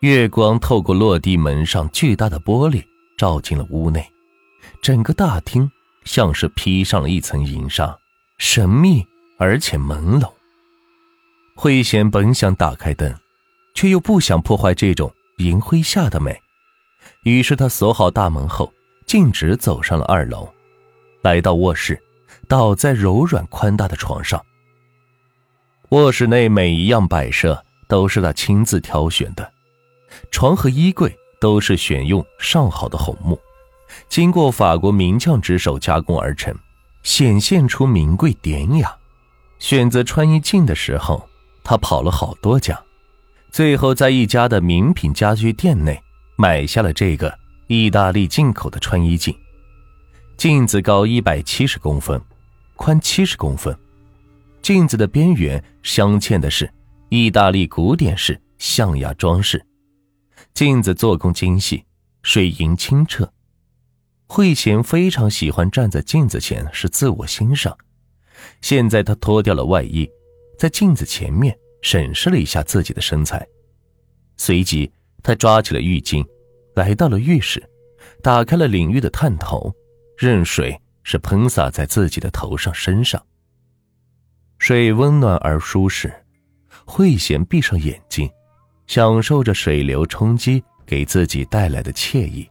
月光透过落地门上巨大的玻璃，照进了屋内。整个大厅像是披上了一层银纱，神秘而且朦胧。慧贤本想打开灯，却又不想破坏这种银灰下的美，于是他锁好大门后，径直走上了二楼，来到卧室，倒在柔软宽大的床上。卧室内每一样摆设都是他亲自挑选的，床和衣柜都是选用上好的红木，经过法国名匠之手加工而成，显现出名贵典雅。选择穿衣镜的时候。他跑了好多家，最后在一家的名品家居店内买下了这个意大利进口的穿衣镜。镜子高一百七十公分，宽七十公分，镜子的边缘镶嵌的是意大利古典式象牙装饰。镜子做工精细，水银清澈。慧贤非常喜欢站在镜子前是自我欣赏。现在她脱掉了外衣。在镜子前面审视了一下自己的身材，随即他抓起了浴巾，来到了浴室，打开了淋浴的探头，任水是喷洒在自己的头上身上。水温暖而舒适，慧贤闭上眼睛，享受着水流冲击给自己带来的惬意。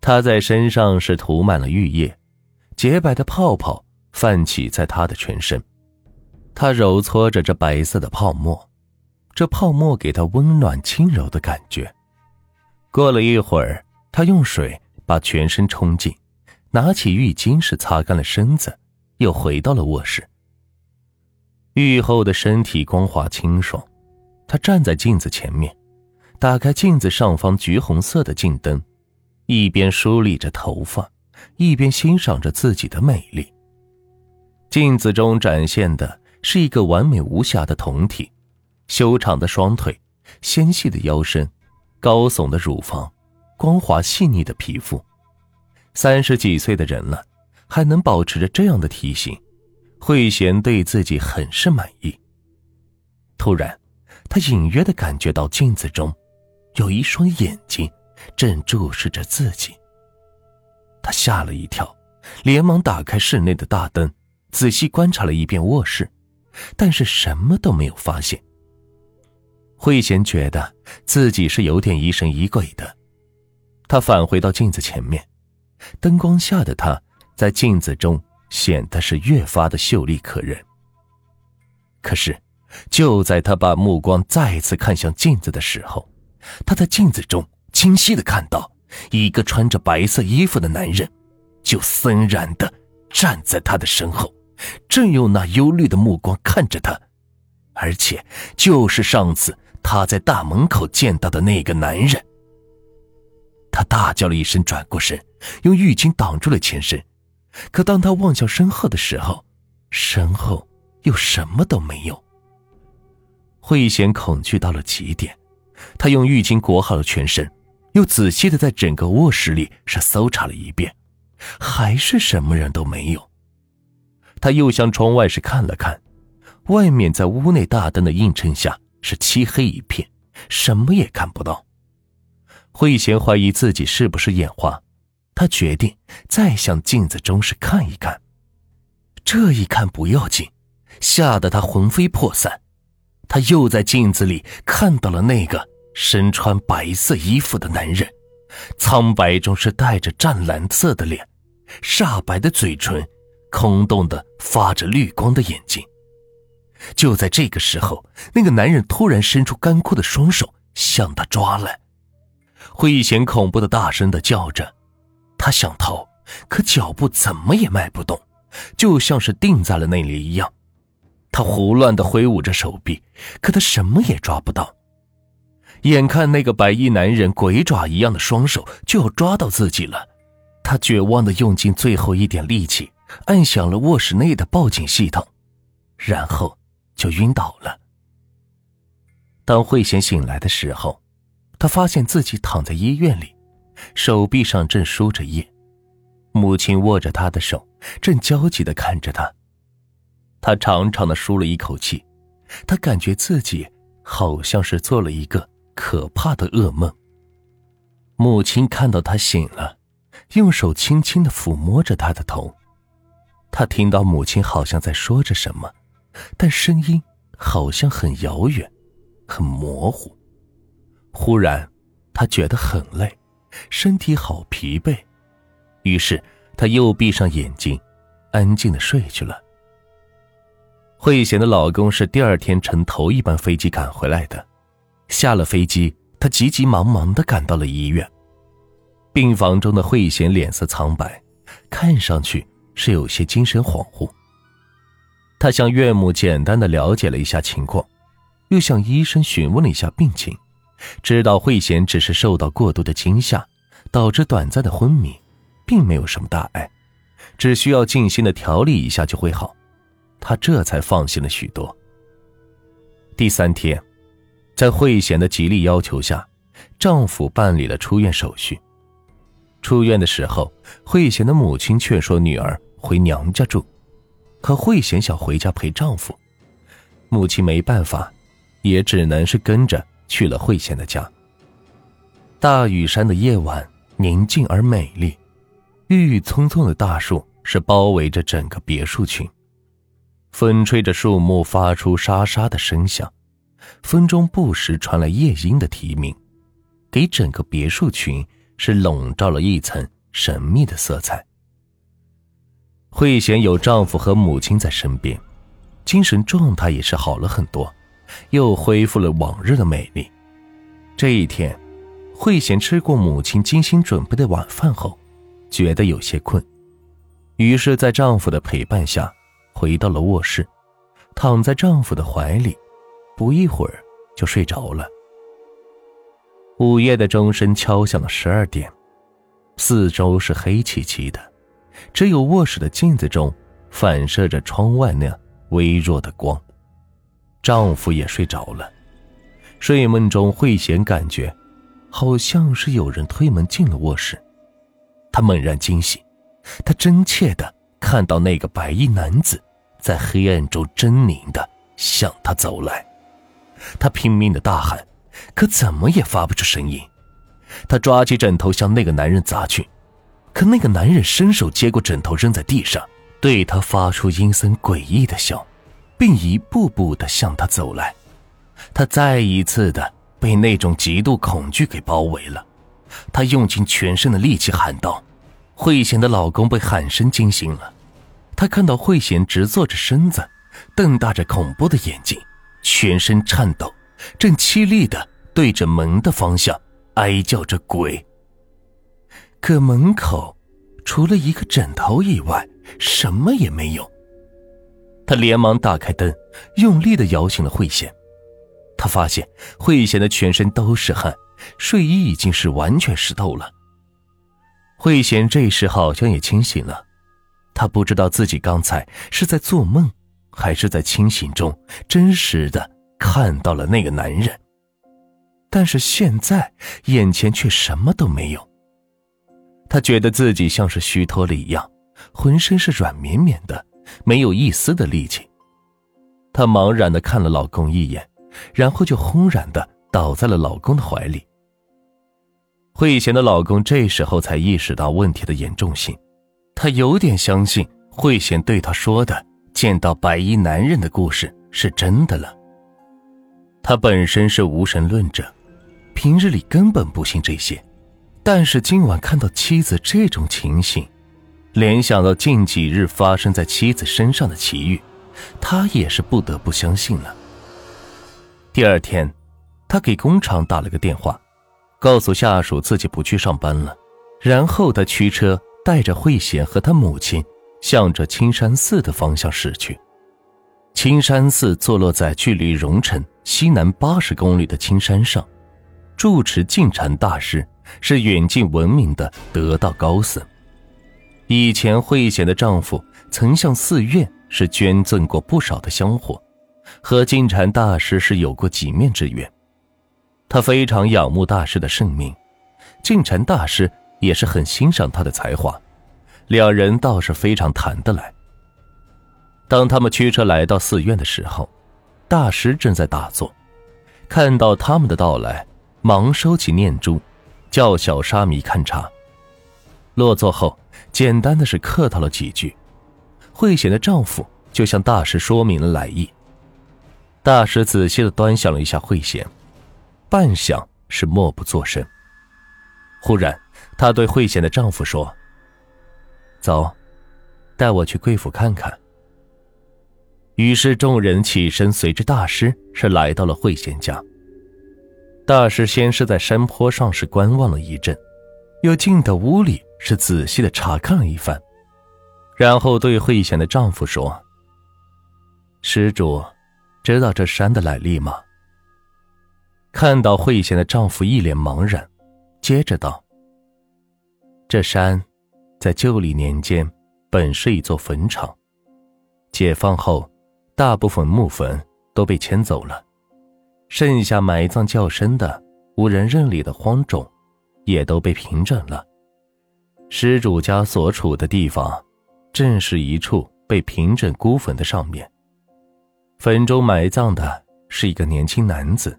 他在身上是涂满了浴液，洁白的泡泡泛起在他的全身。他揉搓着这白色的泡沫，这泡沫给他温暖轻柔的感觉。过了一会儿，他用水把全身冲净，拿起浴巾是擦干了身子，又回到了卧室。浴后的身体光滑清爽，他站在镜子前面，打开镜子上方橘红色的镜灯，一边梳理着头发，一边欣赏着自己的美丽。镜子中展现的。是一个完美无瑕的酮体，修长的双腿，纤细的腰身，高耸的乳房，光滑细腻的皮肤。三十几岁的人了，还能保持着这样的体型，慧贤对自己很是满意。突然，他隐约的感觉到镜子中有一双眼睛正注视着自己。他吓了一跳，连忙打开室内的大灯，仔细观察了一遍卧室。但是什么都没有发现。慧贤觉得自己是有点疑神疑鬼的，他返回到镜子前面，灯光下的他在镜子中显得是越发的秀丽可人。可是，就在他把目光再次看向镜子的时候，他在镜子中清晰的看到一个穿着白色衣服的男人，就森然的站在他的身后。正用那忧虑的目光看着他，而且就是上次他在大门口见到的那个男人。他大叫了一声，转过身，用浴巾挡住了前身。可当他望向身后的时候，身后又什么都没有。慧贤恐惧到了极点，他用浴巾裹好了全身，又仔细的在整个卧室里是搜查了一遍，还是什么人都没有。他又向窗外是看了看，外面在屋内大灯的映衬下是漆黑一片，什么也看不到。慧贤怀疑自己是不是眼花，他决定再向镜子中是看一看。这一看不要紧，吓得他魂飞魄散。他又在镜子里看到了那个身穿白色衣服的男人，苍白中是带着湛蓝色的脸，煞白的嘴唇。空洞的、发着绿光的眼睛。就在这个时候，那个男人突然伸出干枯的双手向他抓来。慧贤恐怖的大声的叫着，他想逃，可脚步怎么也迈不动，就像是定在了那里一样。他胡乱的挥舞着手臂，可他什么也抓不到。眼看那个白衣男人鬼爪一样的双手就要抓到自己了，他绝望的用尽最后一点力气。按响了卧室内的报警系统，然后就晕倒了。当慧贤醒来的时候，他发现自己躺在医院里，手臂上正输着液，母亲握着他的手，正焦急的看着他。他长长的舒了一口气，他感觉自己好像是做了一个可怕的噩梦。母亲看到他醒了，用手轻轻的抚摸着他的头。他听到母亲好像在说着什么，但声音好像很遥远，很模糊。忽然，他觉得很累，身体好疲惫，于是他又闭上眼睛，安静的睡去了。慧贤的老公是第二天乘头一班飞机赶回来的，下了飞机，他急急忙忙的赶到了医院。病房中的慧贤脸色苍白，看上去是有些精神恍惚。他向岳母简单的了解了一下情况，又向医生询问了一下病情。知道慧贤只是受到过度的惊吓，导致短暂的昏迷，并没有什么大碍，只需要静心的调理一下就会好。他这才放心了许多。第三天，在慧贤的极力要求下，丈夫办理了出院手续。出院的时候，慧贤的母亲劝说女儿回娘家住，可慧贤想回家陪丈夫，母亲没办法，也只能是跟着。去了慧贤的家。大屿山的夜晚宁静而美丽，郁郁葱葱的大树是包围着整个别墅群，风吹着树木发出沙沙的声响，风中不时传来夜莺的啼鸣，给整个别墅群是笼罩了一层神秘的色彩。慧贤有丈夫和母亲在身边，精神状态也是好了很多。又恢复了往日的美丽。这一天，慧贤吃过母亲精心准备的晚饭后，觉得有些困，于是，在丈夫的陪伴下，回到了卧室，躺在丈夫的怀里，不一会儿就睡着了。午夜的钟声敲响了十二点，四周是黑漆漆的，只有卧室的镜子中反射着窗外那微弱的光。丈夫也睡着了，睡梦中，慧贤感觉好像是有人推门进了卧室，她猛然惊醒，她真切的看到那个白衣男子在黑暗中狰狞的向她走来，她拼命的大喊，可怎么也发不出声音。她抓起枕头向那个男人砸去，可那个男人伸手接过枕头扔在地上，对她发出阴森诡异的笑。并一步步的向他走来，他再一次的被那种极度恐惧给包围了。他用尽全身的力气喊道：“慧贤的老公被喊声惊醒了。他看到慧贤直坐着身子，瞪大着恐怖的眼睛，全身颤抖，正凄厉的对着门的方向哀叫着鬼。可门口除了一个枕头以外，什么也没有。”他连忙打开灯，用力的摇醒了慧贤。他发现慧贤的全身都是汗，睡衣已经是完全湿透了。慧贤这时好像也清醒了，他不知道自己刚才是在做梦，还是在清醒中真实的看到了那个男人。但是现在眼前却什么都没有。他觉得自己像是虚脱了一样，浑身是软绵绵的。没有一丝的力气，她茫然的看了老公一眼，然后就轰然的倒在了老公的怀里。慧贤的老公这时候才意识到问题的严重性，他有点相信慧贤对他说的见到白衣男人的故事是真的了。他本身是无神论者，平日里根本不信这些，但是今晚看到妻子这种情形。联想到近几日发生在妻子身上的奇遇，他也是不得不相信了。第二天，他给工厂打了个电话，告诉下属自己不去上班了，然后他驱车带着慧贤和他母亲，向着青山寺的方向驶去。青山寺坐落在距离荣城西南八十公里的青山上，住持净禅大师是远近闻名的得道高僧。以前慧贤的丈夫曾向寺院是捐赠过不少的香火，和净禅大师是有过几面之缘。他非常仰慕大师的圣名，净禅大师也是很欣赏他的才华，两人倒是非常谈得来。当他们驱车来到寺院的时候，大师正在打坐，看到他们的到来，忙收起念珠，叫小沙弥看茶。落座后，简单的是客套了几句。慧贤的丈夫就向大师说明了来意。大师仔细的端详了一下慧贤，半晌是默不作声。忽然，他对慧贤的丈夫说：“走，带我去贵府看看。”于是众人起身，随着大师是来到了慧贤家。大师先是在山坡上是观望了一阵，又进到屋里。是仔细的查看了一番，然后对慧贤的丈夫说：“施主，知道这山的来历吗？”看到慧贤的丈夫一脸茫然，接着道：“这山，在旧历年间，本是一座坟场。解放后，大部分墓坟都被迁走了，剩下埋葬较深的、无人认领的荒冢，也都被平整了。”施主家所处的地方，正是一处被平整孤坟的上面。坟中埋葬的是一个年轻男子，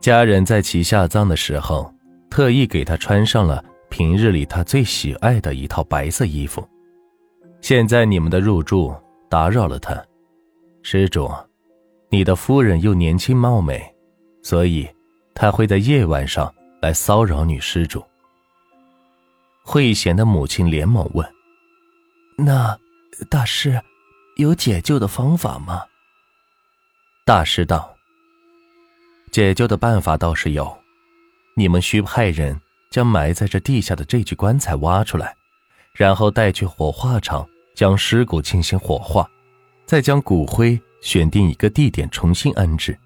家人在其下葬的时候，特意给他穿上了平日里他最喜爱的一套白色衣服。现在你们的入住打扰了他，施主，你的夫人又年轻貌美，所以他会在夜晚上来骚扰女施主。慧贤的母亲连忙问：“那大师有解救的方法吗？”大师道：“解救的办法倒是有，你们需派人将埋在这地下的这具棺材挖出来，然后带去火化场将尸骨进行火化，再将骨灰选定一个地点重新安置。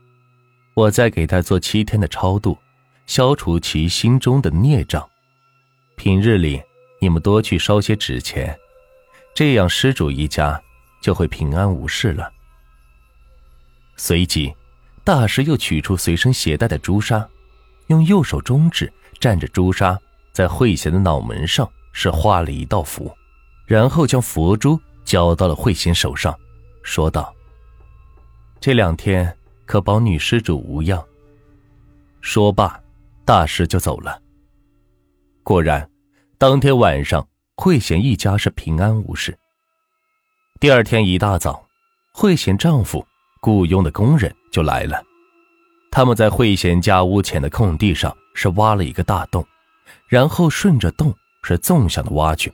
我再给他做七天的超度，消除其心中的孽障。”平日里，你们多去烧些纸钱，这样施主一家就会平安无事了。随即，大师又取出随身携带的朱砂，用右手中指蘸着朱砂，在慧贤的脑门上是画了一道符，然后将佛珠交到了慧贤手上，说道：“这两天可保女施主无恙。”说罢，大师就走了。果然，当天晚上，慧贤一家是平安无事。第二天一大早，慧贤丈夫雇佣的工人就来了。他们在慧贤家屋前的空地上是挖了一个大洞，然后顺着洞是纵向的挖去，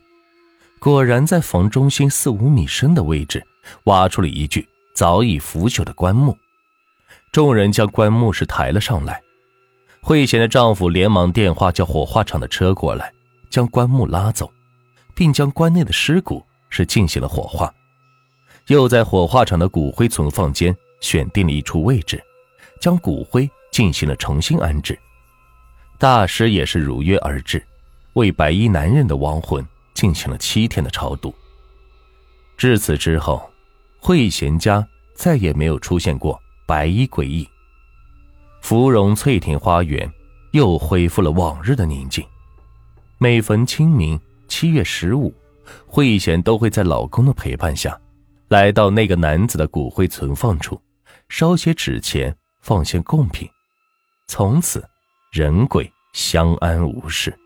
果然在房中心四五米深的位置挖出了一具早已腐朽的棺木。众人将棺木是抬了上来。慧贤的丈夫连忙电话叫火化场的车过来，将棺木拉走，并将棺内的尸骨是进行了火化，又在火化场的骨灰存放间选定了一处位置，将骨灰进行了重新安置。大师也是如约而至，为白衣男人的亡魂进行了七天的超度。至此之后，慧贤家再也没有出现过白衣诡异。芙蓉翠亭花园又恢复了往日的宁静。每逢清明、七月十五，慧贤都会在老公的陪伴下，来到那个男子的骨灰存放处，烧些纸钱，奉献贡品，从此人鬼相安无事。